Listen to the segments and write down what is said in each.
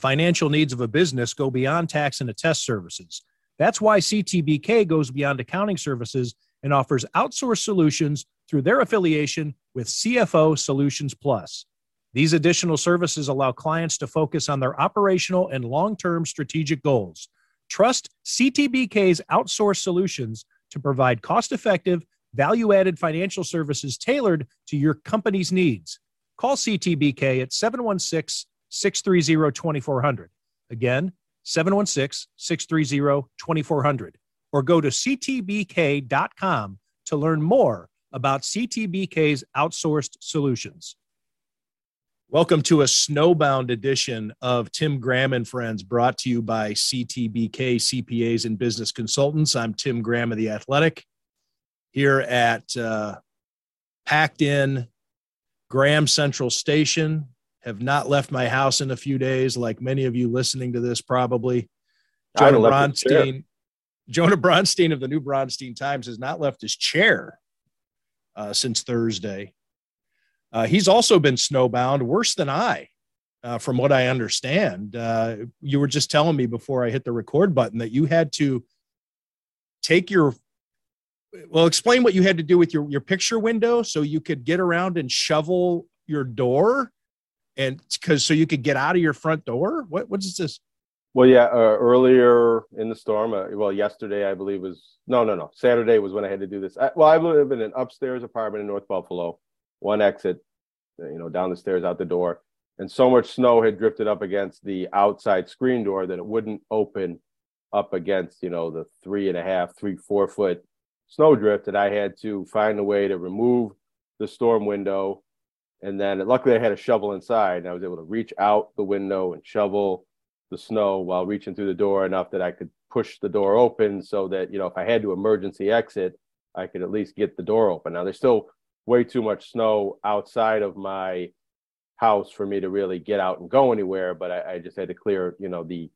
financial needs of a business go beyond tax and attest services. That's why CTBK goes beyond accounting services and offers outsourced solutions through their affiliation with CFO Solutions Plus. These additional services allow clients to focus on their operational and long term strategic goals. Trust CTBK's outsourced solutions to provide cost effective, value added financial services tailored to your company's needs. Call CTBK at 716 630 2400. Again, 716 630 2400. Or go to ctbk.com to learn more about CTBK's outsourced solutions. Welcome to a snowbound edition of Tim Graham and Friends, brought to you by CTBK CPAs and Business Consultants. I'm Tim Graham of The Athletic here at uh, packed in Graham Central Station. Have not left my house in a few days, like many of you listening to this probably. Jonah Bronstein, Jonah Bronstein of the New Bronstein Times has not left his chair uh, since Thursday. Uh, he's also been snowbound worse than I, uh, from what I understand. Uh, you were just telling me before I hit the record button that you had to take your well explain what you had to do with your, your picture window so you could get around and shovel your door and because so you could get out of your front door what what's this well yeah uh, earlier in the storm uh, well yesterday i believe was no no no saturday was when i had to do this I, well i live in an upstairs apartment in north buffalo one exit, you know, down the stairs out the door. And so much snow had drifted up against the outside screen door that it wouldn't open up against, you know, the three and a half, three, four foot snow drift that I had to find a way to remove the storm window. And then luckily I had a shovel inside and I was able to reach out the window and shovel the snow while reaching through the door enough that I could push the door open so that, you know, if I had to emergency exit, I could at least get the door open. Now there's still way too much snow outside of my house for me to really get out and go anywhere. But I, I just had to clear, you know, the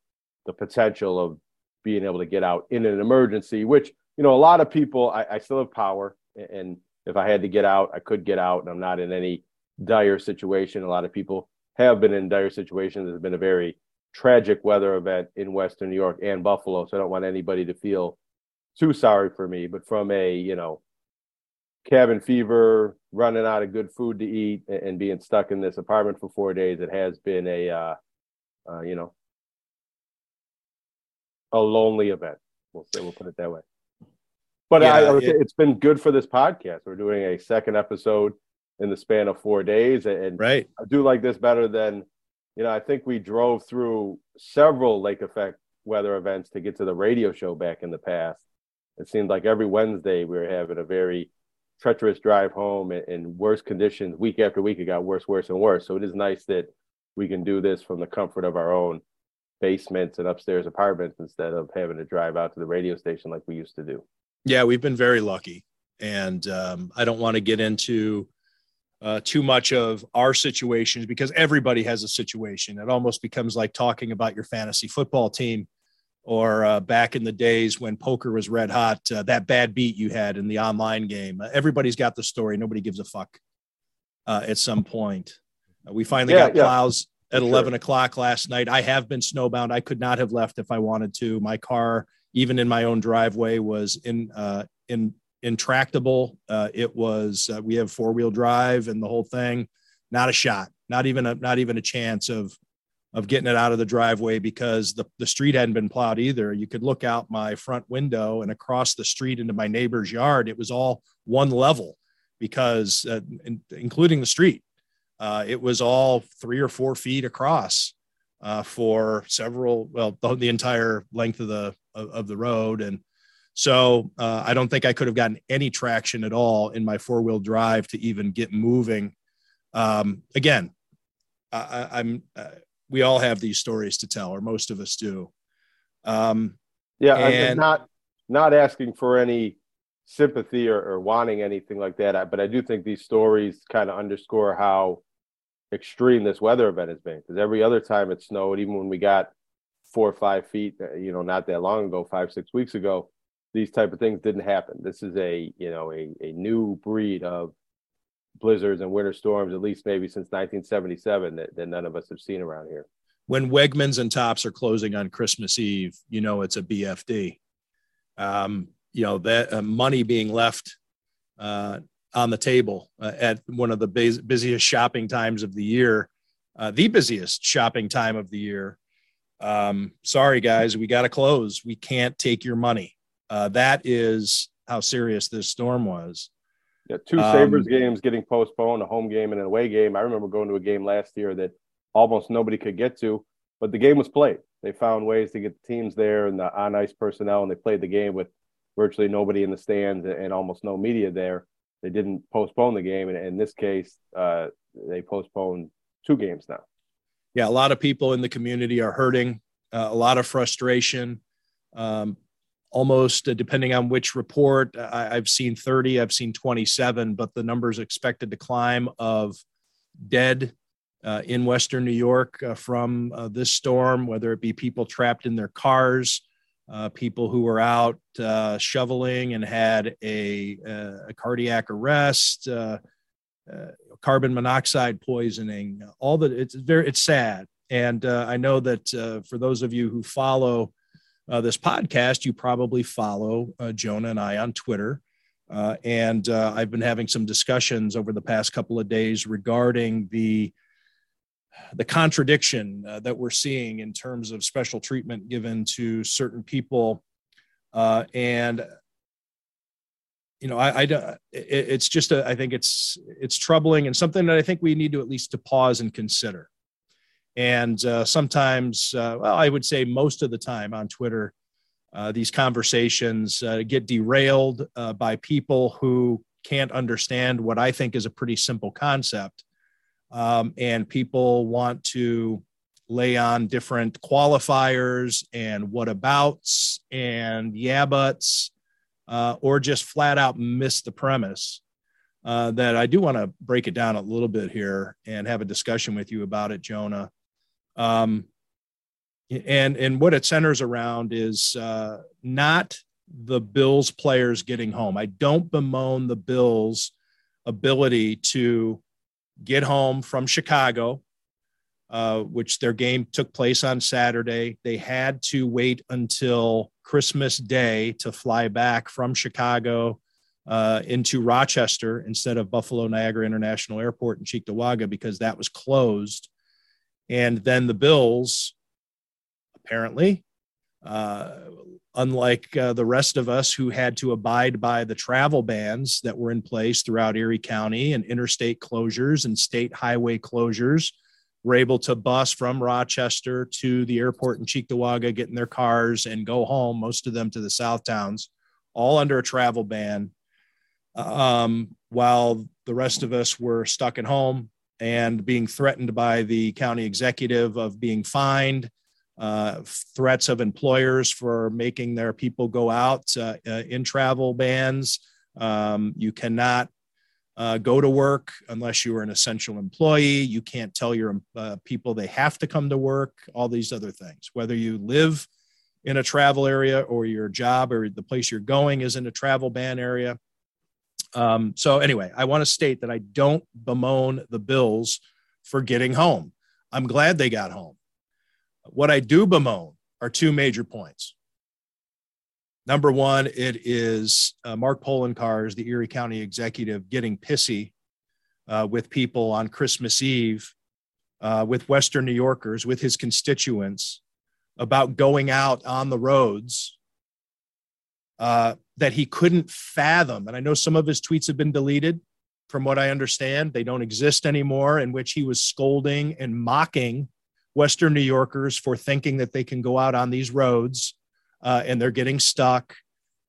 the potential of being able to get out in an emergency, which you know a lot of people. I, I still have power, and if I had to get out, I could get out, and I'm not in any dire situation. A lot of people have been in dire situations. There's been a very tragic weather event in Western New York and Buffalo, so I don't want anybody to feel too sorry for me. But from a you know cabin fever, running out of good food to eat, and being stuck in this apartment for four days, it has been a, uh, uh, you know, a lonely event. We'll say we'll put it that way. But yeah, I, it, it's been good for this podcast. We're doing a second episode in the span of four days, and right. I do like this better than, you know, I think we drove through several lake effect weather events to get to the radio show back in the past. It seemed like every Wednesday we were having a very treacherous drive home in, in worse conditions week after week. It got worse, worse, and worse. So it is nice that we can do this from the comfort of our own basements and upstairs apartments instead of having to drive out to the radio station like we used to do. Yeah, we've been very lucky. And um, I don't want to get into uh, too much of our situations because everybody has a situation. It almost becomes like talking about your fantasy football team or uh, back in the days when poker was red hot, uh, that bad beat you had in the online game. Uh, everybody's got the story. Nobody gives a fuck uh, at some point. Uh, we finally yeah, got plows at 11 sure. o'clock last night. I have been snowbound. I could not have left if I wanted to. My car, even in my own driveway, was in, uh, in, intractable. it was, we have four wheel drive and the whole thing, not a shot, not even a, not even a chance of, of getting it out of the driveway because the, the street hadn't been plowed either. You could look out my front window and across the street into my neighbor's yard. It was all one level because, uh, in, including the street, uh, it was all three or four feet across uh, for several, well, the, the, entire length of the of, of the road. And so uh, I don't think I could have gotten any traction at all in my four wheel drive to even get moving. Um, again, I, am we all have these stories to tell, or most of us do. Um, yeah, and, I'm not not asking for any sympathy or, or wanting anything like that, but I do think these stories kind of underscore how extreme this weather event has been. Because every other time it snowed, even when we got four or five feet, uh, you know, not that long ago, five six weeks ago, these type of things didn't happen. This is a you know a a new breed of blizzards and winter storms, at least maybe since 1977, that, that none of us have seen around here. when Wegmans and Tops are closing on Christmas Eve, you know it's a BFD. Um, you know that uh, money being left uh, on the table uh, at one of the busiest shopping times of the year, uh, the busiest shopping time of the year. Um, sorry, guys, we got to close. We can't take your money. Uh, that is how serious this storm was. Yeah, two Sabres um, games getting postponed, a home game and an away game. I remember going to a game last year that almost nobody could get to, but the game was played. They found ways to get the teams there and the on ice personnel, and they played the game with virtually nobody in the stands and almost no media there. They didn't postpone the game, and in this case, uh, they postponed two games now. Yeah, a lot of people in the community are hurting, uh, a lot of frustration. Um, almost uh, depending on which report, I, have seen 30, I've seen 27, but the numbers expected to climb of dead uh, in Western New York uh, from uh, this storm, whether it be people trapped in their cars, uh, people who were out uh, shoveling and had a, a cardiac arrest, carbon monoxide poisoning. All that it's very it's sad, and I know that for those of you who follow this podcast, you probably follow Jonah and I on Twitter. Uh, and uh, I've been having some discussions over the past couple of days regarding the the contradiction uh, that we're seeing in terms of special treatment given to certain people uh, and you know I, I it, it's just a, I think it's it's troubling and something that I think we need to at least to pause and consider and uh, sometimes uh, well I would say most of the time on Twitter uh, these conversations uh, get derailed by people who can't understand what I think is a pretty simple concept um, and people want to lay on different qualifiers and whatabouts and yeah buts, uh, or just flat out miss the premise. Uh, that I do want to break it down a little bit here and have a discussion with you about it, Jonah. Um, and and what it centers around is uh, not the Bills players getting home. I don't bemoan the Bills' ability to get home from Chicago, uh, which their game took place on Saturday. They had to wait until Christmas Day to fly back from Chicago uh, into Rochester instead of Buffalo Niagara International Airport in Cheektowaga because that was closed. And then the Bills, apparently, uh, unlike uh, the rest of us who had to abide by the travel bans that were in place throughout Erie County and interstate closures and state highway closures, were able to bus from Rochester to the airport in Cheektowaga, get in their cars and go home, most of them to the South Towns, all under a travel ban. Um, while the rest of us were stuck at home and being threatened by the county executive of being fined uh, threats of employers for making their people go out uh, uh, in travel bans. Um, you cannot uh, go to work unless you are an essential employee. You can't tell your uh, people they have to come to work, all these other things. Whether you live in a travel area or your job or the place you're going is in a travel ban area. Um, so, anyway, I want to state that I don't bemoan the Bills for getting home. I'm glad they got home. What I do bemoan are two major points. Number one, it is uh, Mark Poloncarz, the Erie County executive, getting pissy uh, with people on Christmas Eve, uh, with Western New Yorkers, with his constituents about going out on the roads uh, that he couldn't fathom. And I know some of his tweets have been deleted. From what I understand, they don't exist anymore, in which he was scolding and mocking Western New Yorkers for thinking that they can go out on these roads uh, and they're getting stuck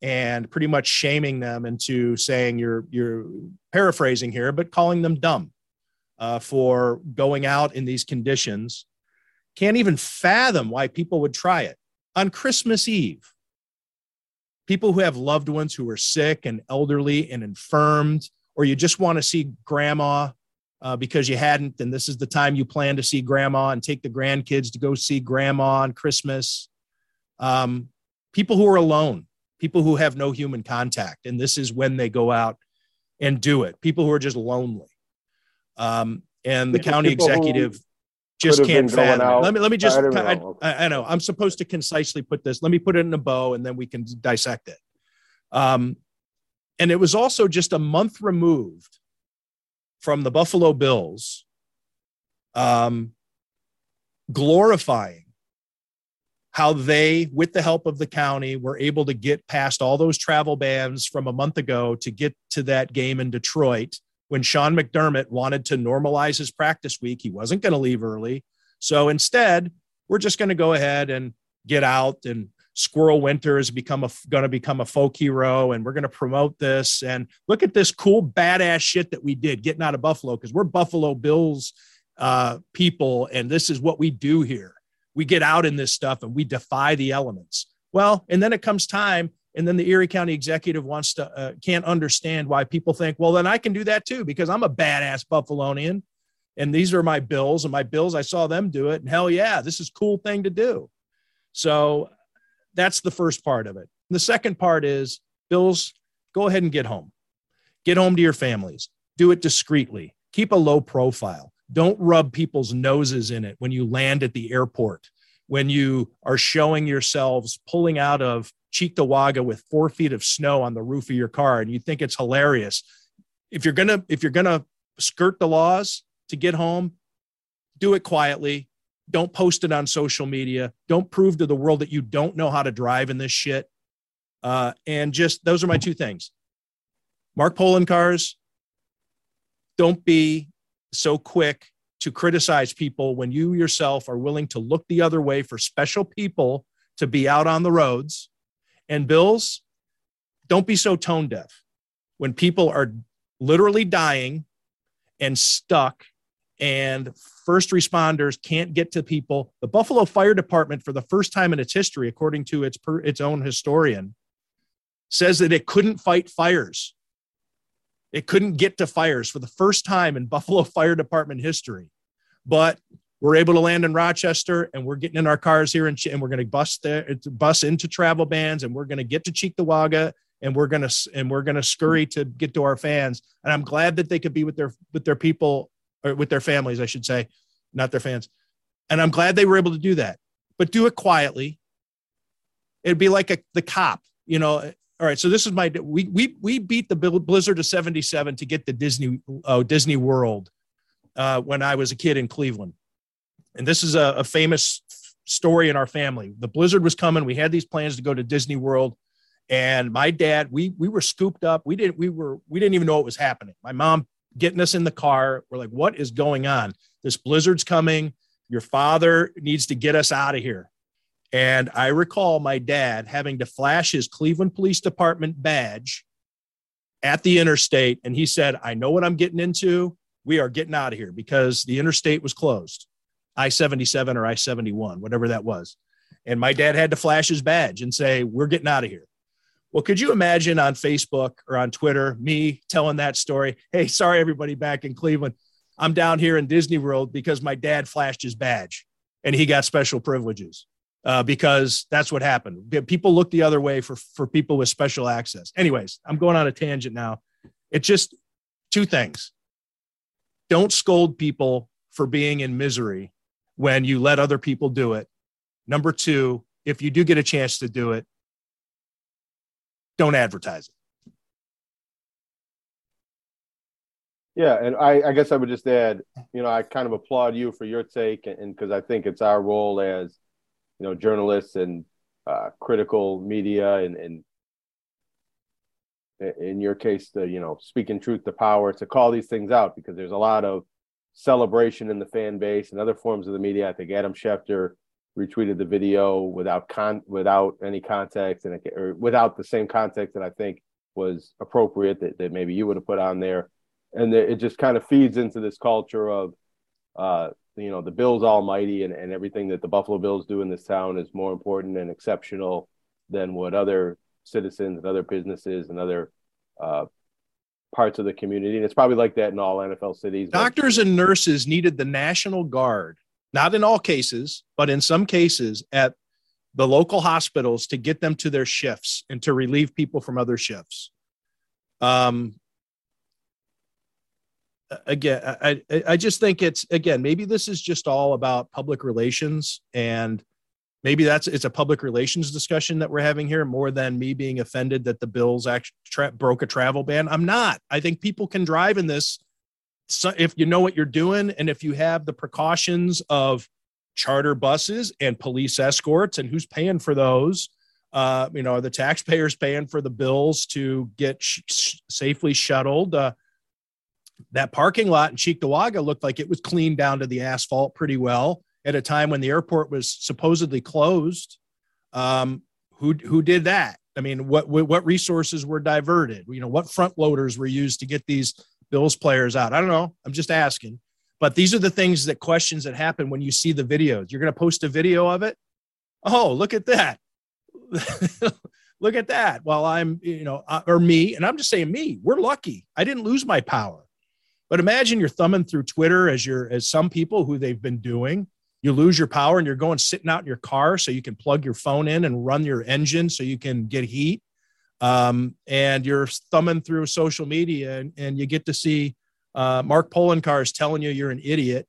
and pretty much shaming them into saying you're you're paraphrasing here, but calling them dumb uh, for going out in these conditions. Can't even fathom why people would try it on Christmas Eve. People who have loved ones who are sick and elderly and infirmed, or you just want to see grandma uh, because you hadn't, and this is the time you plan to see grandma and take the grandkids to go see grandma on Christmas. Um, people who are alone, people who have no human contact, and this is when they go out and do it. People who are just lonely. Um, and the county executive just can't fathom. out. Let me let me just I. I, I know I'm supposed to concisely put this. Let me put it in a bow and then we can dissect it. Um, and it was also just a month removed from the Buffalo Bills um, glorifying how they, with the help of the county, were able to get past all those travel bans from a month ago to get to that game in Detroit when Sean McDermott wanted to normalize his practice week. He wasn't going to leave early. So instead, we're just going to go ahead and get out and Squirrel Winter is become a going to become a folk hero, and we're going to promote this. And look at this cool badass shit that we did getting out of Buffalo because we're Buffalo Bills uh, people, and this is what we do here. We get out in this stuff and we defy the elements. Well, and then it comes time, and then the Erie County executive wants to uh, can't understand why people think, well, then I can do that too because I'm a badass Buffalonian, and these are my bills, and my bills I saw them do it, and hell yeah, this is cool thing to do. So that's the first part of it. The second part is bills, go ahead and get home. Get home to your families. Do it discreetly. Keep a low profile. Don't rub people's noses in it when you land at the airport, when you are showing yourselves pulling out of Cheektowaga with four feet of snow on the roof of your car and you think it's hilarious. If you're gonna, if you're gonna skirt the laws to get home, do it quietly. Don't post it on social media. Don't prove to the world that you don't know how to drive in this shit. Uh, and just those are my two things. Mark Poloncarz. Don't be so quick to criticize people when you yourself are willing to look the other way for special people to be out on the roads. And Bills, don't be so tone deaf when people are literally dying and stuck and first responders can't get to people. The Buffalo Fire Department, for the first time in its history, according to its, per, its own historian, says that it couldn't fight fires. It couldn't get to fires for the first time in Buffalo Fire Department history. But we're able to land in Rochester and we're getting in our cars here and, and we're going to bus there, bus into travel bans and we're going to get to Cheektowaga and we're going to and we're going to scurry to get to our fans. And I'm glad that they could be with their with their people or with their families, I should say, not their fans. And I'm glad they were able to do that, but do it quietly. It'd be like a, the cop, you know. All right, so this is my we we we beat the Blizzard of '77 to get the Disney uh, Disney World uh, when I was a kid in Cleveland, and this is a, a famous story in our family. The blizzard was coming. We had these plans to go to Disney World, and my dad we we were scooped up. We didn't we were we didn't even know what was happening. My mom getting us in the car. We're like, what is going on? This blizzard's coming. Your father needs to get us out of here. And I recall my dad having to flash his Cleveland Police Department badge at the interstate. And he said, I know what I'm getting into. We are getting out of here because the interstate was closed I 77 or I 71, whatever that was. And my dad had to flash his badge and say, We're getting out of here. Well, could you imagine on Facebook or on Twitter me telling that story? Hey, sorry, everybody back in Cleveland. I'm down here in Disney World because my dad flashed his badge and he got special privileges uh, because that's what happened. People look the other way for, for people with special access. Anyways, I'm going on a tangent now. It's just two things. Don't scold people for being in misery when you let other people do it. Number two, if you do get a chance to do it, don't advertise it. Yeah, and I, I guess I would just add, you know, I kind of applaud you for your take, and because I think it's our role as, you know, journalists and uh, critical media, and, and in your case, the you know, speaking truth to power, to call these things out because there's a lot of celebration in the fan base and other forms of the media. I think Adam Schefter retweeted the video without con without any context and or without the same context that I think was appropriate that, that maybe you would have put on there and it just kind of feeds into this culture of uh, you know the bills almighty and, and everything that the buffalo bills do in this town is more important and exceptional than what other citizens and other businesses and other uh, parts of the community and it's probably like that in all nfl cities doctors and nurses needed the national guard not in all cases but in some cases at the local hospitals to get them to their shifts and to relieve people from other shifts. Um, again, I, I just think it's again maybe this is just all about public relations, and maybe that's it's a public relations discussion that we're having here more than me being offended that the Bills actually tra- broke a travel ban. I'm not. I think people can drive in this so if you know what you're doing, and if you have the precautions of charter buses and police escorts, and who's paying for those. Uh, you know, are the taxpayers paying for the bills to get sh- safely shuttled. Uh, that parking lot in Cheektowaga looked like it was cleaned down to the asphalt pretty well at a time when the airport was supposedly closed. Um, who who did that? I mean, what what resources were diverted? You know, what front loaders were used to get these Bills players out? I don't know. I'm just asking. But these are the things that questions that happen when you see the videos. You're going to post a video of it. Oh, look at that. look at that. While I'm, you know, uh, or me, and I'm just saying me, we're lucky. I didn't lose my power. But imagine you're thumbing through Twitter as you're as some people who they've been doing. You lose your power and you're going sitting out in your car so you can plug your phone in and run your engine so you can get heat. Um, and you're thumbing through social media and, and you get to see uh, Mark Poloncarz telling you you're an idiot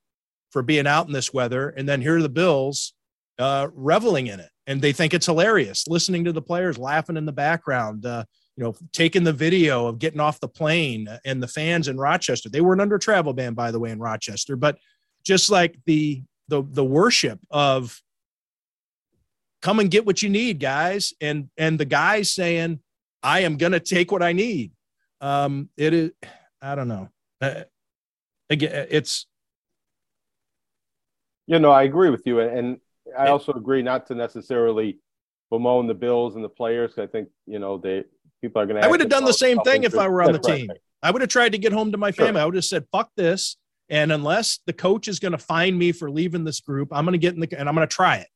for being out in this weather. And then here are the Bills uh, reveling in it. And they think it's hilarious, listening to the players laughing in the background. Uh, you know, taking the video of getting off the plane and the fans in Rochester. They weren't under travel ban, by the way, in Rochester, but just like the the the worship of come and get what you need, guys, and and the guys saying, "I am going to take what I need." Um, it is, I don't know. Uh, again, it's. You know, I agree with you, and I also agree not to necessarily bemoan the Bills and the players. I think you know they people are going to. I would have done the same thing if I were on the team. I would have tried to get home to my family. Sure. I would have said, "Fuck this." And unless the coach is going to find me for leaving this group, I'm going to get in the and I'm going to try it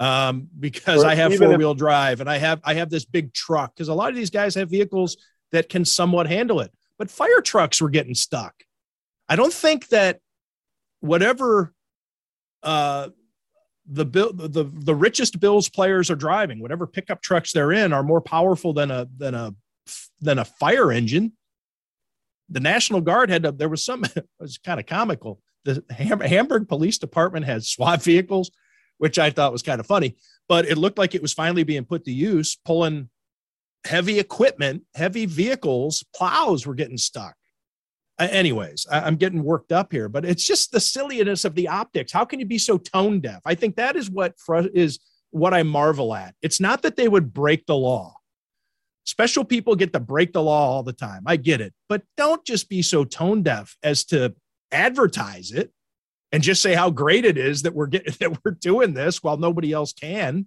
um, because or I have four wheel drive and I have I have this big truck. Because a lot of these guys have vehicles that can somewhat handle it, but fire trucks were getting stuck. I don't think that whatever uh, the bill the the richest bills players are driving whatever pickup trucks they're in are more powerful than a than a than a fire engine the national guard had to, there was some it was kind of comical the Ham, hamburg police department had swat vehicles which i thought was kind of funny but it looked like it was finally being put to use pulling heavy equipment heavy vehicles plows were getting stuck anyways, I, am getting worked up here, but it's just the silliness of the optics. How can you be so tone deaf? I think that is what is what I marvel at. It's not that they would break the law. Special people get to break the law all the time. I get it, but don't just be so tone deaf as to advertise it and just say how great it is that we're getting that we're doing this while nobody else can.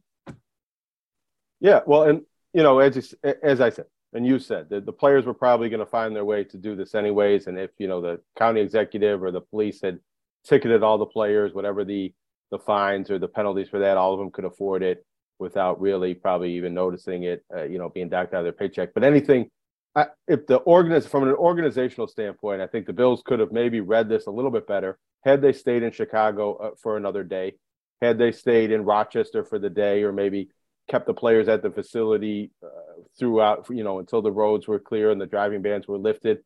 Yeah, well, and you know, as you, as I said, and you said that the players were probably going to find their way to do this anyways. And if you know the county executive or the police had ticketed all the players, whatever the the fines or the penalties for that, all of them could afford it without really probably even noticing it, uh, you know, being docked out of their paycheck. But anything, I, if the organiz from an organizational standpoint, I think the Bills could have maybe read this a little bit better had they stayed in Chicago uh, for another day, had they stayed in Rochester for the day, or maybe kept the players at the facility uh, throughout, you know, until the roads were clear and the driving bans were lifted.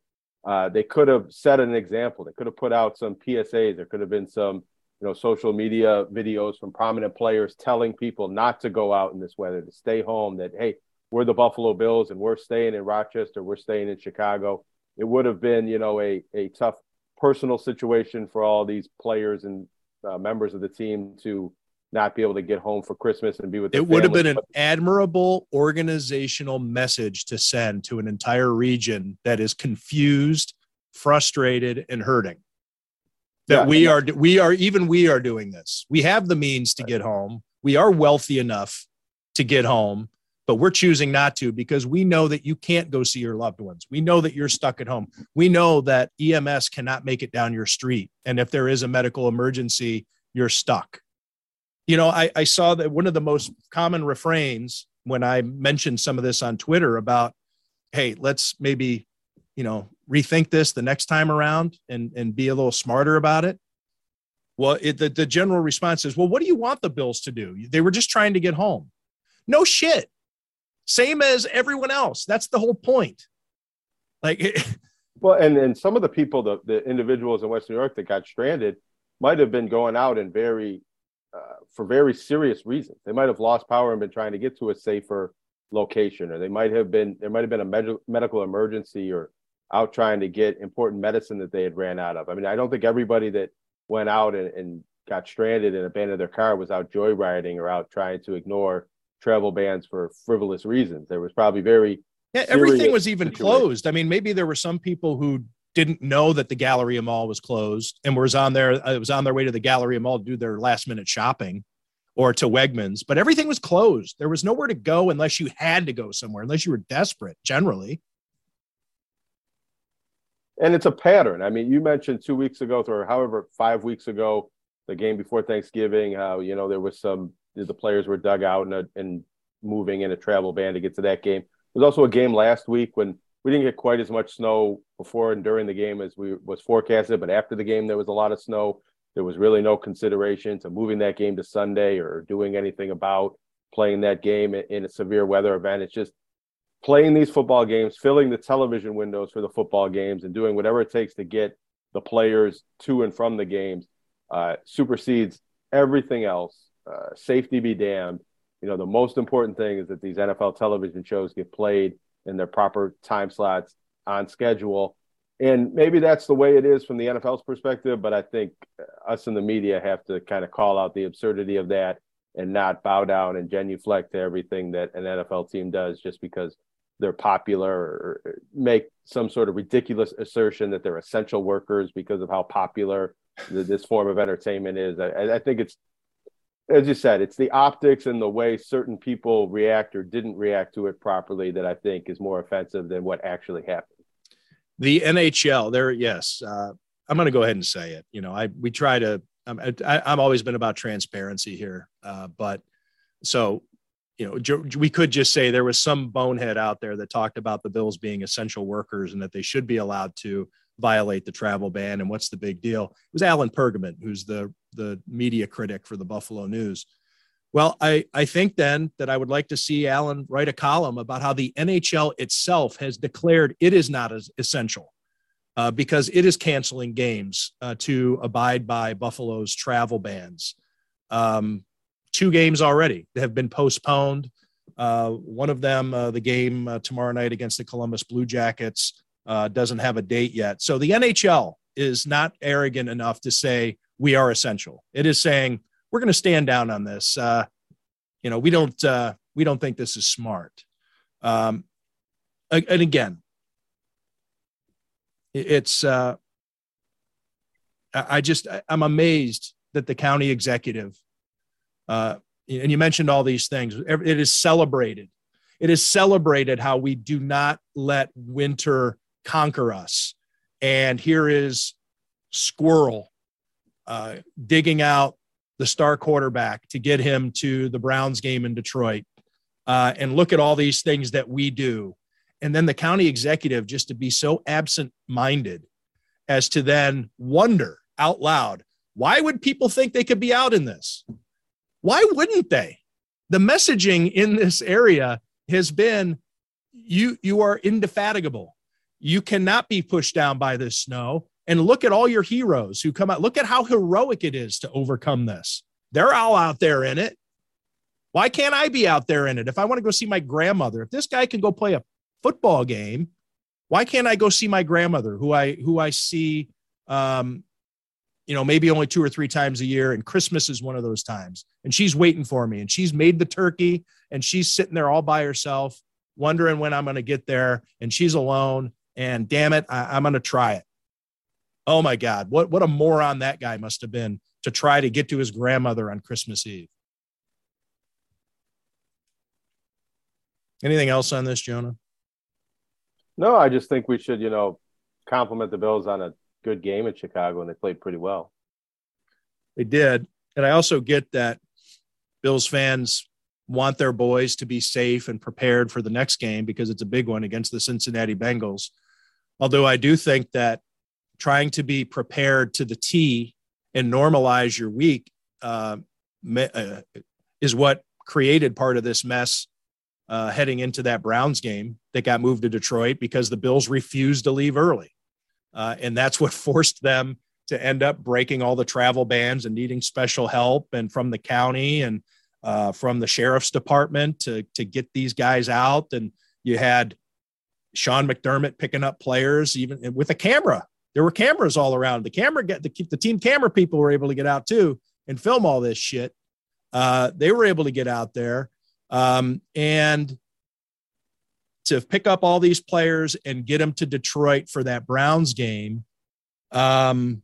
Uh, they could have set an example. They could have put out some PSAs. There could have been some, you know, social media videos from prominent players telling people not to go out in this weather, to stay home. That hey, we're the Buffalo Bills and we're staying in Rochester, we're staying in Chicago. It would have been, you know, a a tough personal situation for all these players and uh, members of the team to not be able to get home for Christmas and be with. It would have been an admirable organizational message to send to an entire region that is confused, frustrated, and hurting. That yeah, we are, we are, even we are doing this. We have the means to get home. We are wealthy enough to get home, but we're choosing not to because we know that you can't go see your loved ones. We know that you're stuck at home. We know that EMS cannot make it down your street. And if there is a medical emergency, you're stuck you know, I, I saw that one of the most common refrains when I mentioned some of this on Twitter about, hey, let's maybe, you know, rethink this the next time around and, and be a little smarter about it. Well, it, the, the general response is, well, what do you want the Bills to do? They were just trying to get home. No shit. Same as everyone else. That's the whole point. Like, Well, and and some of the people, the the individuals in West New York that got stranded, might have been going out in very uh, for very serious reasons. They might have lost power and been trying to get to a safer location, or they might have been there might have been a med- medical emergency or out trying to get important medicine that they had ran out of. I mean, I don't think everybody that went out and, and got stranded and abandoned their car was out joyriding or out trying to ignore travel bans for frivolous reasons. There was probably very yeah, everything was even situation. closed. I mean, maybe there were some people who didn't know that the Galleria Mall was closed and was on there. It uh, was on their way to the Galleria Mall to do their last minute shopping or to Wegmans, but everything was closed. There was nowhere to go unless you had to go somewhere, unless you were desperate. Generally, and it's a pattern. I mean, you mentioned two weeks ago, or however, five weeks ago, the game before Thanksgiving, how you know there was some the players were dug out and, uh, and moving in a travel ban to get to that game. There was also a game last week when we didn't get quite as much snow before and during the game as we was forecasted, but after the game there was a lot of snow. There was really no consideration to moving that game to Sunday or doing anything about playing that game in a severe weather event. It's just playing these football games, filling the television windows for the football games, and doing whatever it takes to get the players to and from the games uh, supersedes everything else. Uh, safety be damned. You know, the most important thing is that these NFL television shows get played in their proper time slots on schedule. And maybe that's the way it is from the NFL's perspective, but I think us in the media have to kind of call out the absurdity of that and not bow down and genuflect to everything that an NFL team does just because they're popular or make some sort of ridiculous assertion that they're essential workers because of how popular this form of entertainment is. I, I, think it's, as you said, it's the optics and the way certain people react or didn't react to it properly that I think is more offensive than what actually happened. The NHL, there, yes, uh, I'm going to go ahead and say it. You know, I we try to. I'm, I, I'm always been about transparency here, uh, but so you know, we could just say there was some bonehead out there that talked about the Bills being essential workers and that they should be allowed to violate the travel ban. And what's the big deal? It was Alan Pergament, who's the the media critic for the Buffalo News. Well, I, I think then that I would like to see Alan write a column about how the NHL itself has declared it is not as essential uh, because it is canceling games uh, to abide by Buffalo's travel bans. Um, two games already that have been postponed. Uh, one of them, uh, the game uh, tomorrow night against the Columbus Blue Jackets, uh, doesn't have a date yet. So the NHL is not arrogant enough to say we are essential. It is saying we're going to stand down on this. Uh, you know, we don't uh, we don't think this is smart. Um, and again, it's I just I'm amazed that the county executive uh, and you mentioned all these things. It is celebrated. It is celebrated how we do not let winter conquer us. And here is Squirrel uh, digging out the star quarterback to get him to the Browns game in Detroit. Uh, and look at all these things that we do. And then the county executive just to be so absent minded as to then wonder out loud why would people think they could be out in this? Why wouldn't they? The messaging in this area has been you you are indefatigable. You cannot be pushed down by this snow. And look at all your heroes who come out. Look at how heroic it is to overcome this. They're all out there in it. Why can't I be out there in it? If I want to go see my grandmother, if this guy can go play a football game, why can't I go see my grandmother who I who I see um, you know, maybe only two or three times a year. And Christmas is one of those times. And she's waiting for me and she's made the turkey and she's sitting there all by herself, wondering when I'm going to get there. And she's alone. And damn it, I, I'm going to try it. Oh my God. What, what a moron that guy must have been to try to get to his grandmother on Christmas Eve. Anything else on this, Jonah? No, I just think we should, you know, compliment the Bills on a good game in Chicago, and they played pretty well. They did, and I also get that Bills fans want their boys to be safe and prepared for the next game because it's a big one against the Cincinnati Bengals. Although I do think that trying to be prepared to the T and normalize your week uh, uh, is what created part of this mess uh, heading into that Browns game that got moved to Detroit because the Bills refused to leave early. Uh, and that's what forced them to end up breaking all the travel bans and needing special help and from the county and uh, from the sheriff's department to to get these guys out. And you had Sean McDermott picking up players even with a camera. There were cameras all around. The camera get the, the team camera people were able to get out too and film all this shit. Uh, they were able to get out there um, and to pick up all these players and get them to Detroit for that Browns game. Um,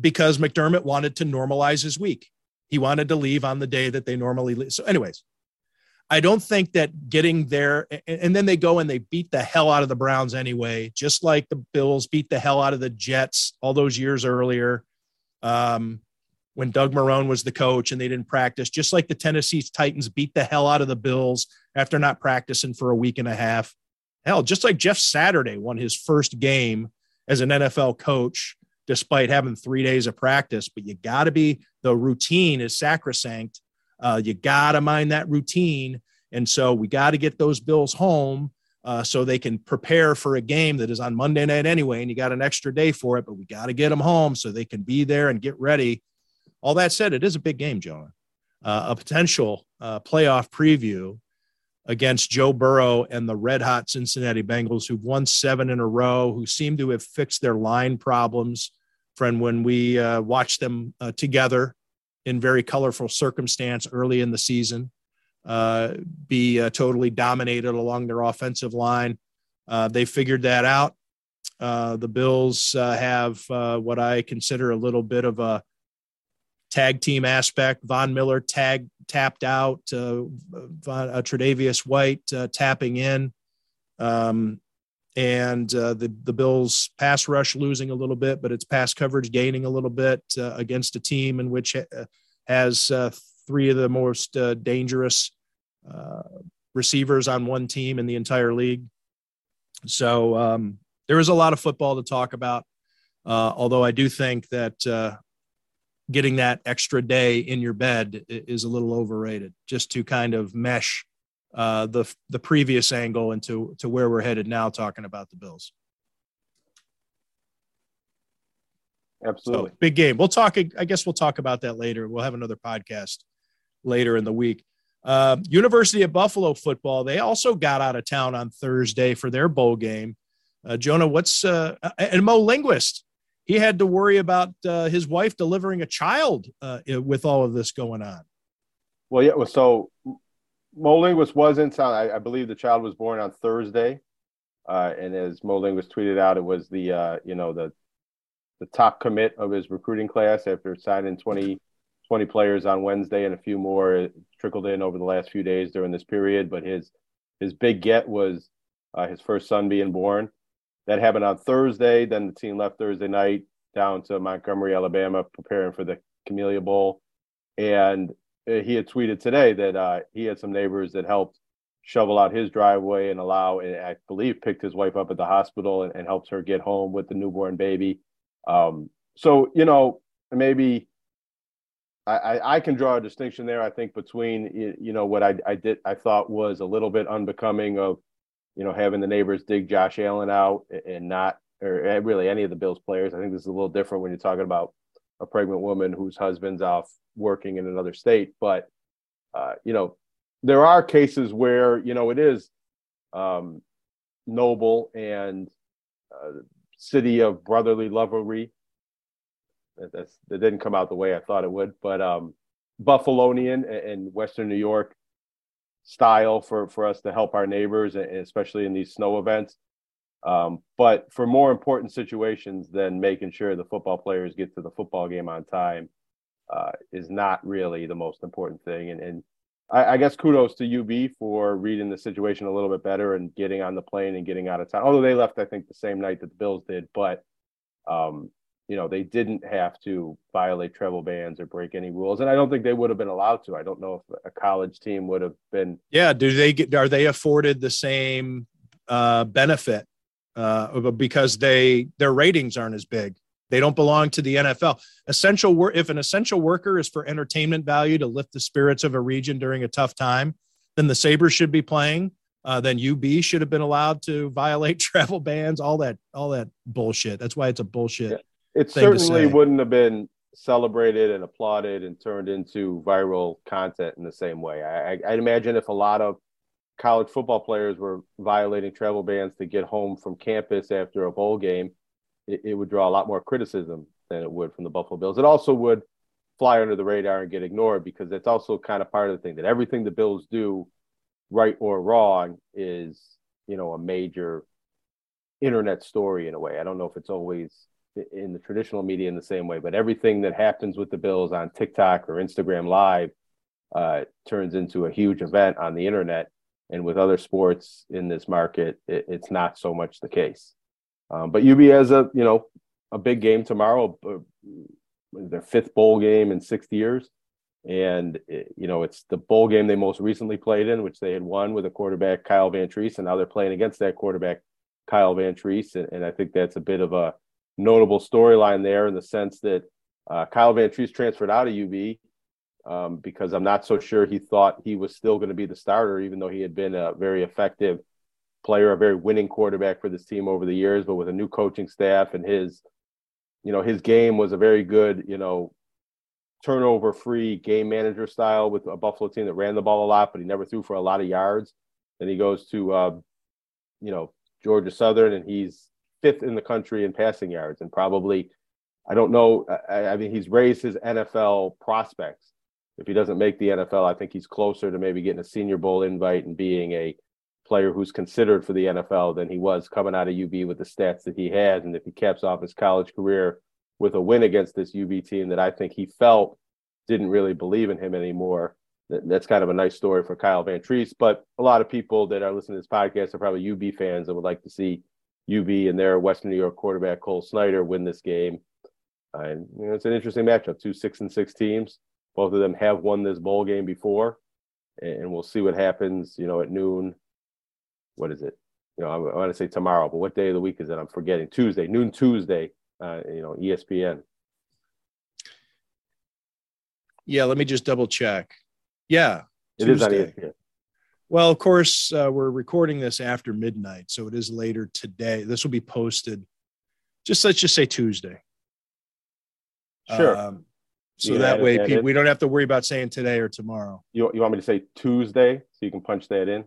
because McDermott wanted to normalize his week. He wanted to leave on the day that they normally leave. So, anyways, I don't think that getting there, and then they go and they beat the hell out of the Browns anyway, just like the Bills beat the hell out of the Jets all those years earlier. Um, when Doug Marrone was the coach and they didn't practice, just like the Tennessee Titans beat the hell out of the Bills after not practicing for a week and a half. Hell, just like Jeff Saturday won his first game as an NFL coach despite having three days of practice. But you got to be the routine is sacrosanct. Uh, you got to mind that routine. And so we got to get those Bills home uh, so they can prepare for a game that is on Monday night anyway. And you got an extra day for it, but we got to get them home so they can be there and get ready all that said, it is a big game, Jonah. Uh, a potential uh, playoff preview against Joe Burrow and the red hot Cincinnati Bengals, who've won seven in a row, who seem to have fixed their line problems from when we uh, watched them uh, together in very colorful circumstance early in the season, uh, be uh, totally dominated along their offensive line. they figured that out. the Bills have what I consider a little bit of a tag team aspect. Von Miller tag tapped out. Uh, Von, uh, Tre'Davious White uh, tapping in, um, and uh, the the Bills pass rush losing a little bit, but its pass coverage gaining a little bit uh, against a team in which uh, has three of the most dangerous receivers on one team in the entire league. So um, there is a lot of football to talk about. although I do think that getting that extra day in your bed is a little overrated just to kind of mesh uh, the the previous angle into to where we're headed now talking about the bills. Absolutely. So, big game. We'll talk i guess we'll talk about that later. We'll have another podcast later in the week. Uh, university of buffalo football they also got out of town on thursday for their bowl game. Uh, jonah what's uh, and mo linguist he had to worry about uh, his wife delivering a child uh, with all of this going on. Well, yeah. So Mo Linguist was in town. I, I, believe the child was born on Thursday, uh, and as Mo Linguist tweeted out, it was the uh, you know the the top commit of his recruiting class after signing 20, 20 players on Wednesday and a few more trickled in over the last few days during this period. But his his big get was uh, his first son being born. That happened on Thursday. Then the team left Thursday night down to Montgomery, Alabama, preparing for the Camellia Bowl. And uh, he had tweeted today that uh, he had some neighbors that helped shovel out his driveway and allow, and I believe, picked his wife up at the hospital and, and helped her get home with the newborn baby. Um, so, you know, maybe I, I, can draw a distinction there, I think, between, you know, what I, I did, I thought was a little bit unbecoming of you know, having the neighbors dig Josh Allen out and not, or eh, really any of the Bills players. I think this is a little different when you're talking about a pregnant woman whose husband's off working in another state. But, uh, you know, there are cases where, you know, it is um, noble and uh, city of brotherly lovery. That's, that didn't come out the way I thought it would, but um, Buffalonian and Western New York style for for us to help our neighbors, especially in these snow events. Um, but for more important situations than making sure the football players get to the football game on time uh, is not really the most important thing. And, and I, I, guess kudos to UB for reading the situation a little bit better and getting on the plane and getting out of town. Although they left, I think, the same night that the Bills did, but um, you know, they didn't have to violate travel bans or break any rules, and I don't think they would have been allowed to. I don't know if a college team would have been. Yeah, do they get? Are they afforded the same uh, benefit uh, because they their ratings aren't as big? They don't belong to the NFL. Essential work. If an essential worker is for entertainment value to lift the spirits of a region during a tough time, then the Sabres should be playing. uh, then UB should have been allowed to violate travel bans, all that, all that bullshit. That's why it's a bullshit. Yeah. It certainly wouldn't have been celebrated and applauded and turned into viral content in the same way. I, I, imagine if a lot of college football players were violating travel bans to get home from campus after a bowl game, it, it would draw a lot more criticism than it would from the Buffalo Bills. It also would fly under the radar and get ignored because that's also kind of part of the thing that everything the Bills do, right or wrong, is you know a major internet story in a way. I don't know if it's always in the traditional media in the same way, but everything that happens with the Bills on TikTok or Instagram Live uh, turns into a huge event on the internet. And with other sports in this market, it, it's not so much the case. Um, but UB has a you know a big game tomorrow, uh, their fifth bowl game in six years, and it, you know it's the bowl game they most recently played in, which they had won with a quarterback Kyle Vantrease, and now they're playing against that quarterback Kyle Vantrease, and, and I think that's a bit of a notable storyline there in the sense that uh, Kyle Vantrease transferred out of UB um, because I'm not so sure he thought he was still going to be the starter, even though he had been a very effective player, a very winning quarterback for this team over the years. But with a new coaching staff and his, you know, his game was a very good, you know, turnover free game manager style with a Buffalo team that ran the ball a lot, but he never threw for a lot of yards. Then he goes to, uh, you know, Georgia Southern, and he's fifth in the country in passing yards, and probably, I don't know. I, I, mean, he's raised his NFL prospects. If he doesn't make the NFL, I think he's closer to maybe getting a Senior Bowl invite and being a player who's considered for the NFL than he was coming out of UB with the stats that he has. And if he caps off his college career with a win against this UB team that I think he felt didn't really believe in him anymore, that's kind of a nice story for Kyle Vantrease. But a lot of people that are listening to this podcast are probably UB fans that would like to see UB and their Western New York quarterback Cole Snyder win this game. Uh, and you know, it's an interesting matchup. Two six and six teams. Both of them have won this bowl game before, and we'll see what happens. You know, at noon. What is it? You know, I, I want to say tomorrow, but what day of the week is it? I'm forgetting. Tuesday, noon Tuesday. Uh, you know, ESPN. Yeah, let me just double check. Yeah, it Tuesday. is on ESPN. Well, of course, uh, we're recording this after midnight, so it is later today. This will be posted. Just let's just say Tuesday. Sure. Um, so that way, that we don't have to worry about saying today or tomorrow. You, you want me to say Tuesday so you can punch that in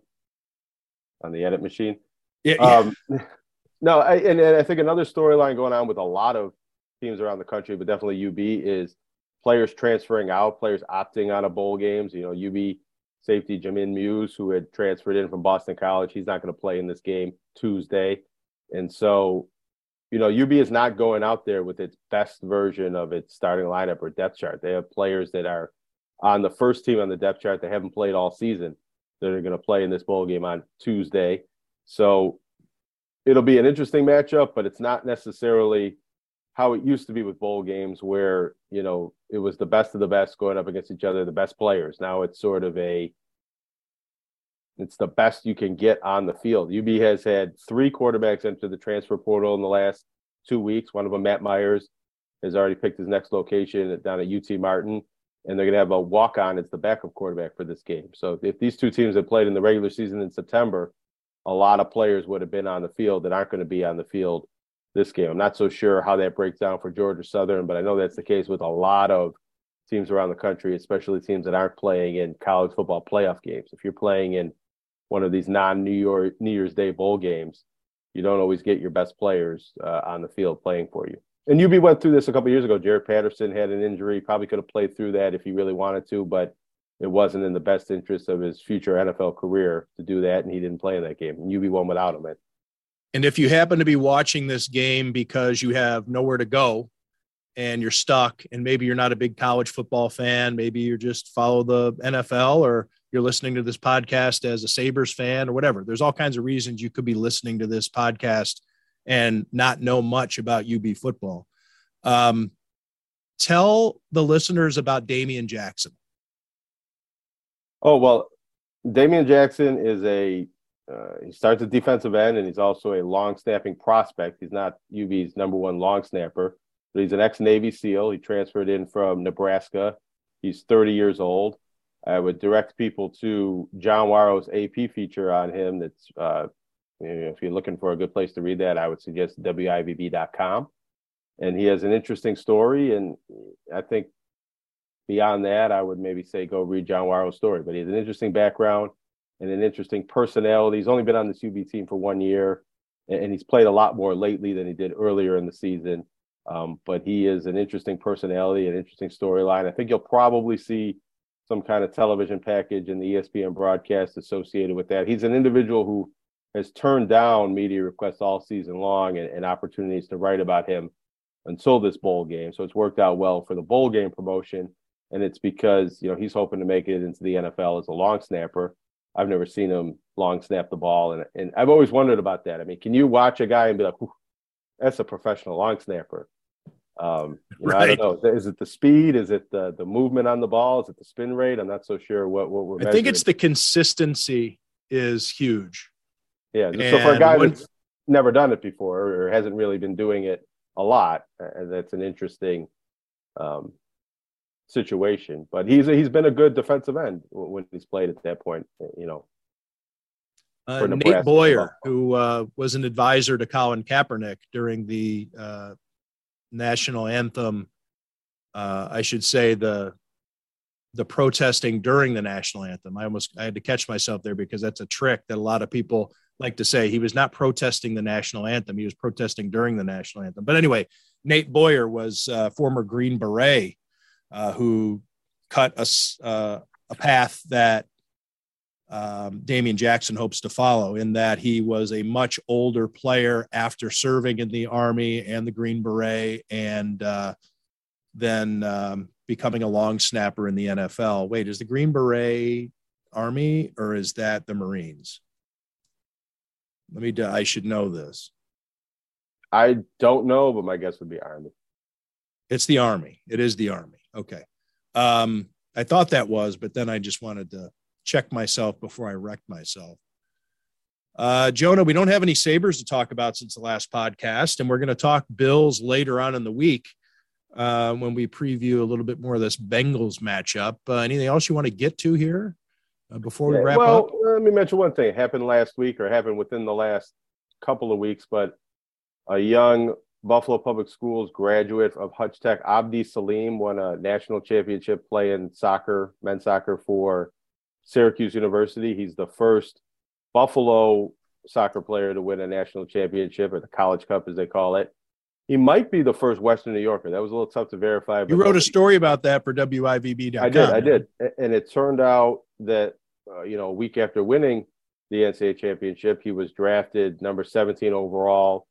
on the edit machine? Yeah. Um, no, I, and, and I think another storyline going on with a lot of teams around the country, but definitely UB is players transferring out, players opting out of bowl games. You know, UB safety Jamin Muse, who had transferred in from Boston College. He's not going to play in this game Tuesday. And so, you know, UB is not going out there with its best version of its starting lineup or depth chart. They have players that are on the first team on the depth chart that haven't played all season that are going to play in this bowl game on Tuesday. So it'll be an interesting matchup, but it's not necessarily how it used to be with bowl games where you know it was the best of the best going up against each other the best players. Now it's sort of a it's the best you can get on the field. Ub has had three quarterbacks enter the transfer portal in the last two weeks. One of them matt myers has already picked his next location down at ut martin and they're going to have a walk on as the backup quarterback for this game. So if these two teams had played in the regular season in september a lot of players would have been on the field that aren't going to be on the field this game. I'm not so sure how that breaks down for Georgia Southern, but I know that's the case with a lot of teams around the country, especially teams that aren't playing in college football playoff games. If you're playing in one of these non-New York New Year's Day bowl games, you don't always get your best players uh, on the field playing for you. And UB went through this a couple years ago. Jared Patterson had an injury, probably could have played through that if he really wanted to, but it wasn't in the best interest of his future NFL career to do that, and he didn't play in that game. And UB won without him. And if you happen to be watching this game because you have nowhere to go and you're stuck, and maybe you're not a big college football fan, maybe you're just follow the NFL or you're listening to this podcast as a Sabres fan or whatever. There's all kinds of reasons you could be listening to this podcast and not know much about UB football. Um, tell the listeners about Damian Jackson. Oh, well, Damian Jackson is a uh, he starts at defensive end, and he's also a long snapping prospect. He's not UB's number one long snapper, but he's an ex Navy SEAL. He transferred in from Nebraska. He's 30 years old. I would direct people to John Wawrow's AP feature on him. That's uh, you know, if you're looking for a good place to read that, I would suggest wivb.com. And he has an interesting story, and I think beyond that, I would maybe say go read John Wawrow's story. But he has an interesting background and an interesting personality. He's only been on this UB team for one year, and he's played a lot more lately than he did earlier in the season. Um, but he is an interesting personality, an interesting storyline. I think you'll probably see some kind of television package in the ESPN broadcast associated with that. He's an individual who has turned down media requests all season long and, and opportunities to write about him until this bowl game. So it's worked out well for the bowl game promotion. And it's because, you know, he's hoping to make it into the NFL as a long snapper. I've never seen him long snap the ball. And, and I've always wondered about that. I mean, can you watch a guy and be like, that's a professional long snapper? Um, you know, right. I don't know. Is it the speed? Is it the the movement on the ball? Is it the spin rate? I'm not so sure what what we're. I think it's the consistency is huge. Yeah. And so for a guy when, that's never done it before or hasn't really been doing it a lot, uh, that's an interesting um, situation. But he's he's been a good defensive end when he's played at that point. You know. Uh, Nate Boyer, who uh, was an advisor to Colin Kaepernick during the uh, national anthem. Uh, I should say the the protesting during the national anthem. I almost I had to catch myself there because that's a trick that a lot of people like to say. He was not protesting the national anthem; he was protesting during the national anthem. But anyway, Nate Boyer was uh, former Green Beret uh, who cut a uh, a path that um, Damian Jackson hopes to follow, in that he was a much older player after serving in the Army and the Green Beret, and uh, then um, becoming a long snapper in the NFL. Wait, is the Green Beret Army or is that the Marines? Let me. I should know this. I don't know, but my guess would be Army. It's the Army. It is the Army. Okay. Um, I thought that was, but then I just wanted to check myself before I wrecked myself. Uh, Jonah, we don't have any Sabres to talk about since the last podcast, and we're going to talk Bills later on in the week uh, when we preview a little bit more of this Bengals matchup. Uh, anything else you want to get to here uh, before we wrap well, up? let me mention one thing. It happened last week or happened within the last couple of weeks, but a young Buffalo Public Schools graduate of Hutch Tech, Abdi Salim, won a national championship playing soccer, men's soccer for Syracuse University. He's the first Buffalo soccer player to win a national championship or the College Cup, as they call it. He might be the first Western New Yorker. That was a little tough to verify. You wrote a story about that for WIVB.com. I did. I did. And it turned out that, uh, you know, a week after winning the NCAA championship, he was drafted number 17 overall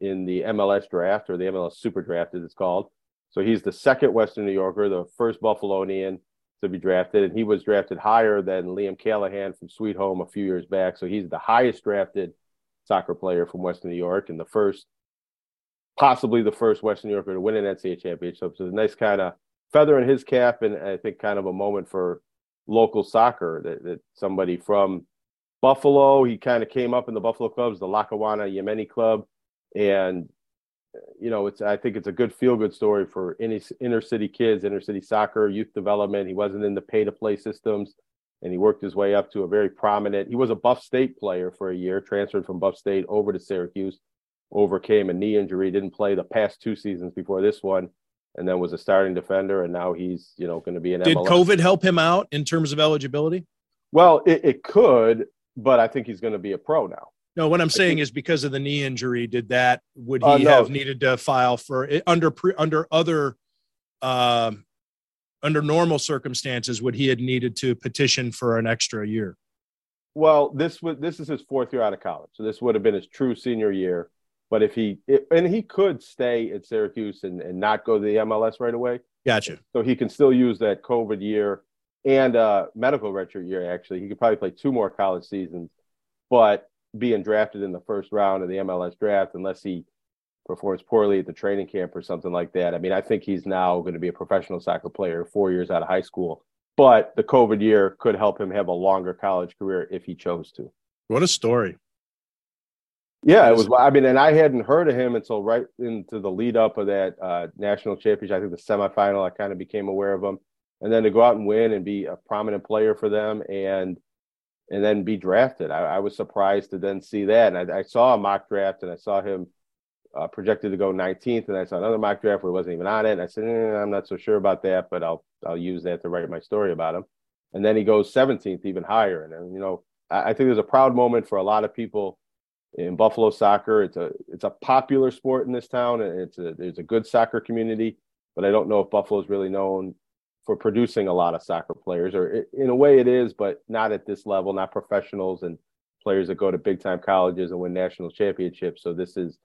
in the MLS draft or the MLS Super Draft, as it's called. So he's the second Western New Yorker, the first Buffalonian to be drafted, and he was drafted higher than Liam Callahan from Sweet Home a few years back. So he's the highest drafted soccer player from Western New York and the first, possibly the first Western New Yorker to win an NCAA championship. So it's a nice kind of feather in his cap, and I think kind of a moment for local soccer that, that somebody from Buffalo, he kind of came up in the Buffalo clubs, the Lackawanna Yemeni club, and you know, it's I think it's a good feel good story for any inner city kids, inner city soccer, youth development. He wasn't in the pay to play systems, and he worked his way up to a very prominent. He was a Buff State player for a year, transferred from Buff State over to Syracuse, overcame a knee injury, didn't play the past two seasons before this one, and then was a starting defender, and now he's you know going to be an. Did MLS. COVID help him out in terms of eligibility? Well, it, it could, but I think he's going to be a pro now. No, what I'm saying is because of the knee injury, did that would uh, he uh, no. have needed to file for under pre, under other uh, under normal circumstances would he have needed to petition for an extra year? Well, this was this is his fourth year out of college, so this would have been his true senior year. But if he it, and he could stay at Syracuse and, and not go to the MLS right away. Gotcha. So he can still use that COVID year and uh, medical redshirt year. Actually, he could probably play two more college seasons, but being drafted in the first round of the MLS draft unless he performs poorly at the training camp or something like that. I mean, I think he's now going to be a professional soccer player four years out of high school. But the COVID year could help him have a longer college career if he chose to. What a story. Yeah, it was. I mean, and I hadn't heard of him until right into the lead up of that uh, national championship. I think the semifinal, I kind of became aware of him. and then to go out and win and be a prominent player for them and and then be drafted. I, I was surprised to then see that. And I, I, saw a mock draft and I saw him uh, projected to go 19th, and I saw another mock draft where he wasn't even on it. And I said, eh, I'm not so sure about that, but I'll I'll use that to write my story about him. And then he goes 17th, even higher. And, and you know, I, I think there's a proud moment for a lot of people in Buffalo soccer. It's a it's a popular sport in this town, and it's a there's a good soccer community. But I don't know if Buffalo is really known for producing a lot of soccer players, or it, in a way it is, but not at this level, not professionals and players that go to big time colleges and win national championships. So this is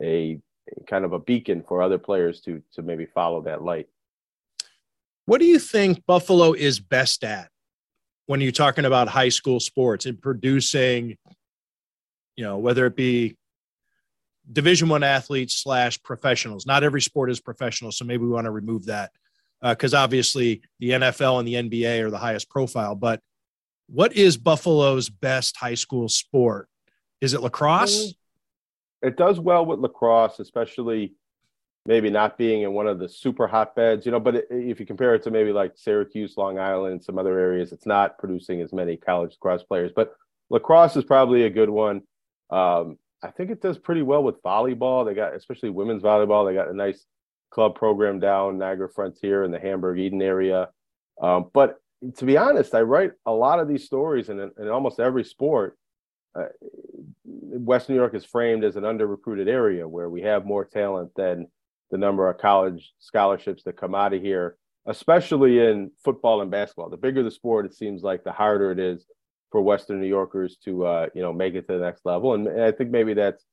a, kind of a beacon for other players to to maybe follow that light. What do you think Buffalo is best at when you're talking about high school sports and producing, you know, whether it be division one athletes slash professionals not every sport is professional so maybe we want to remove that because uh, obviously the nfl and the nba are the highest profile but what is buffalo's best high school sport? Is it lacrosse? It does well with lacrosse especially maybe not being in one of the super hotbeds you know but if you compare it to maybe like syracuse long island some other areas it's not producing as many college lacrosse players but lacrosse is probably a good one. Um, I think it does pretty well with volleyball. They got, especially women's volleyball, they got a nice club program down Niagara Frontier in the Hamburg Eden area. Um, but to be honest, I write a lot of these stories in, in almost every sport. Uh, Western New York is framed as an under recruited area where we have more talent than the number of college scholarships that come out of here, especially in football and basketball. The bigger the sport, it seems like the harder it is for Western New Yorkers to uh, you know make it to the next level. And, and I think maybe that's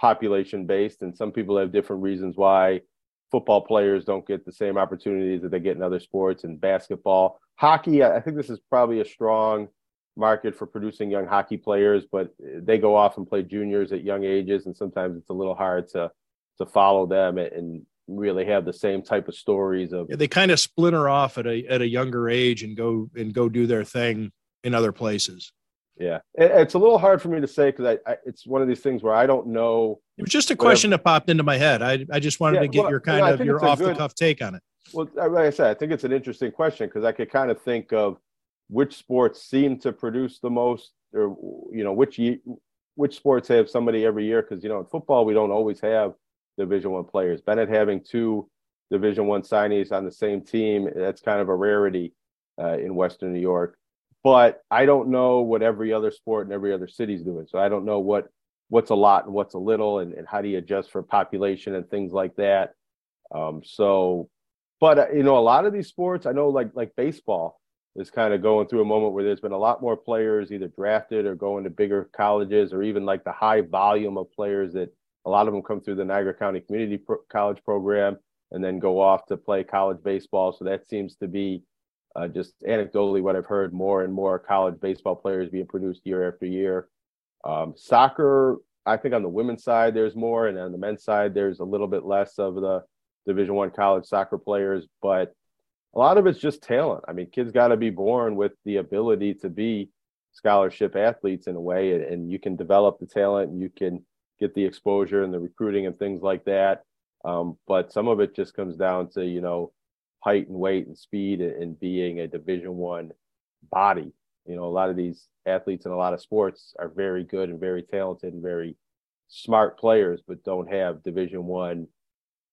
population based, and some people have different reasons why football players don't get the same opportunities that they get in other sports and basketball. Hockey, I think this is probably a strong market for producing young hockey players, but they go off and play juniors at young ages, and sometimes it's a little hard to to follow them and really have the same type of stories of yeah, they kind of splinter off at a at a younger age and go and go do their thing in other places. Yeah, it's a little hard for me to say because I, I, it's one of these things where I don't know. It was just a question that popped into my head. I, I just wanted yeah, to get well, your kind of your off good, the cuff take on it. Well, like I said, I think it's an interesting question because I could kind of think of which sports seem to produce the most, or you know, which which sports have somebody every year. Because you know, in football, we don't always have Division One players. Bennett having two Division One signees on the same team, that's kind of a rarity uh, in Western New York but I don't know what every other sport and every other city is doing. So I don't know what what's a lot and what's a little, and, and how do you adjust for population and things like that. Um, so, but uh, you know, a lot of these sports, I know, like like baseball is kind of going through a moment where there's been a lot more players either drafted or going to bigger colleges, or even like the high volume of players that a lot of them come through the Niagara County Community Pro- College program and then go off to play college baseball. So that seems to be uh, just anecdotally what I've heard more and more college baseball players being produced year after year. Um, soccer, I think on the women's side there's more, and on the men's side there's a little bit less of the Division One college soccer players, but a lot of it's just talent. I mean, kids got to be born with the ability to be scholarship athletes in a way, and, and, you can develop the talent, and you can get the exposure and the recruiting and things like that. Um, but some of it just comes down to you know height and weight and speed and being a division one body. You know a lot of these athletes in a lot of sports are very good and very talented and very smart players but don't have division one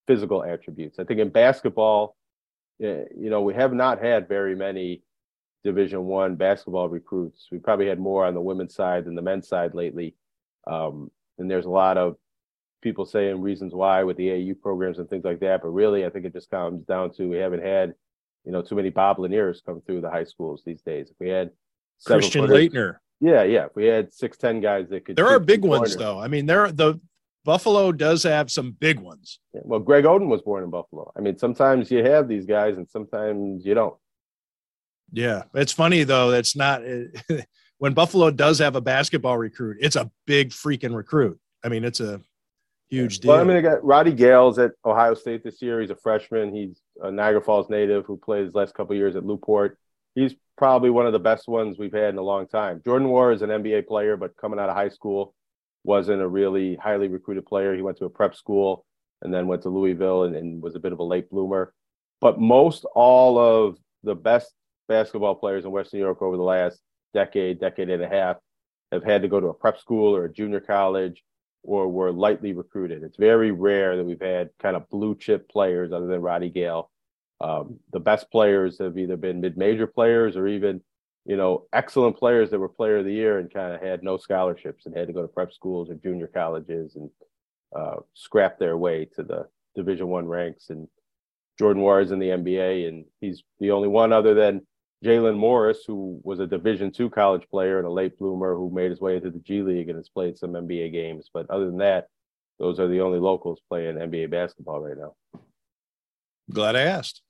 physical attributes. I think in basketball you know we have not had very many division one basketball recruits. We probably had more on the women's side than the men's side lately. Um, and there's a lot of people saying reasons why with the AU programs and things like that. But really, I think it just comes down to we haven't had, you know, too many Bob Laniers come through the high schools these days. If we had Christian Laettner. Yeah, yeah. If we had six, ten guys that could. There are big ones though. I mean, there the Buffalo does have some big ones. Yeah, well, Greg Oden was born in Buffalo. I mean, sometimes you have these guys and sometimes you don't. Yeah, it's funny though. That's not eh, when Buffalo does have a basketball recruit. It's a big freaking recruit. I mean, it's a Huge deal. Well, I mean, I got Roddy Gayle's at Ohio State this year. He's a freshman. He's a Niagara Falls native who played his last couple years at Newport. He's probably one of the best ones we've had in a long time. Jordan Nwora is an NBA player, but coming out of high school, wasn't a really highly recruited player. He went to a prep school and then went to Louisville and, and was a bit of a late bloomer. But most all of the best basketball players in Western New York over the last decade, decade and a half have had to go to a prep school or a junior college or were lightly recruited. It's very rare that we've had kind of blue chip players other than Roddy Gayle. Um, the best players have either been mid major players or even, you know, excellent players that were player of the year and kind of had no scholarships and had to go to prep schools or junior colleges and uh, scrap their way to the Division One ranks. And Jordan Nwora in the NBA, and he's the only one other than Jaylen Morris, who was a Division two college player and a late bloomer who made his way into the G League and has played some NBA games. But other than that, those are the only locals playing NBA basketball right now. Glad I asked.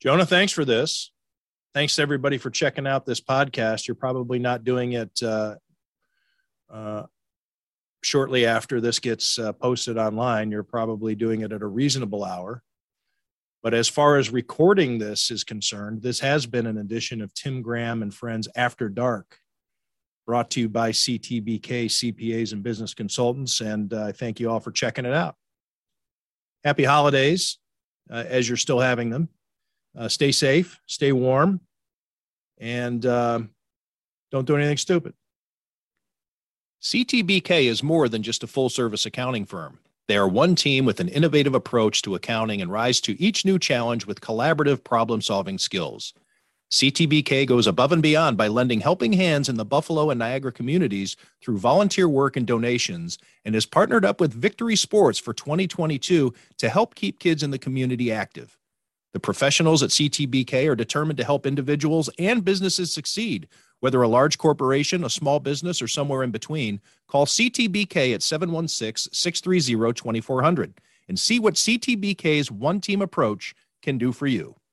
Jonah, thanks for this. Thanks to everybody for checking out this podcast. You're probably not doing it uh, uh, shortly after this gets uh, posted online. You're probably doing it at a reasonable hour. But as far as recording this is concerned, this has been an edition of Tim Graham and Friends After Dark, brought to you by CTBK CPAs and Business Consultants. And I uh, thank you all for checking it out. Happy holidays uh, as you're still having them. Uh, stay safe, stay warm, and uh, don't do anything stupid. CTBK is more than just a full service accounting firm. They are one team with an innovative approach to accounting and rise to each new challenge with collaborative problem solving skills. CTBK goes above and beyond by lending helping hands in the Buffalo and Niagara communities through volunteer work and donations, and is partnered up with Victory Sports for 2022 to help keep kids in the community active. The professionals at CTBK are determined to help individuals and businesses succeed whether a large corporation, a small business, or somewhere in between, call CTBK at 716 630 2400 and see what CTBK's one team approach can do for you. You.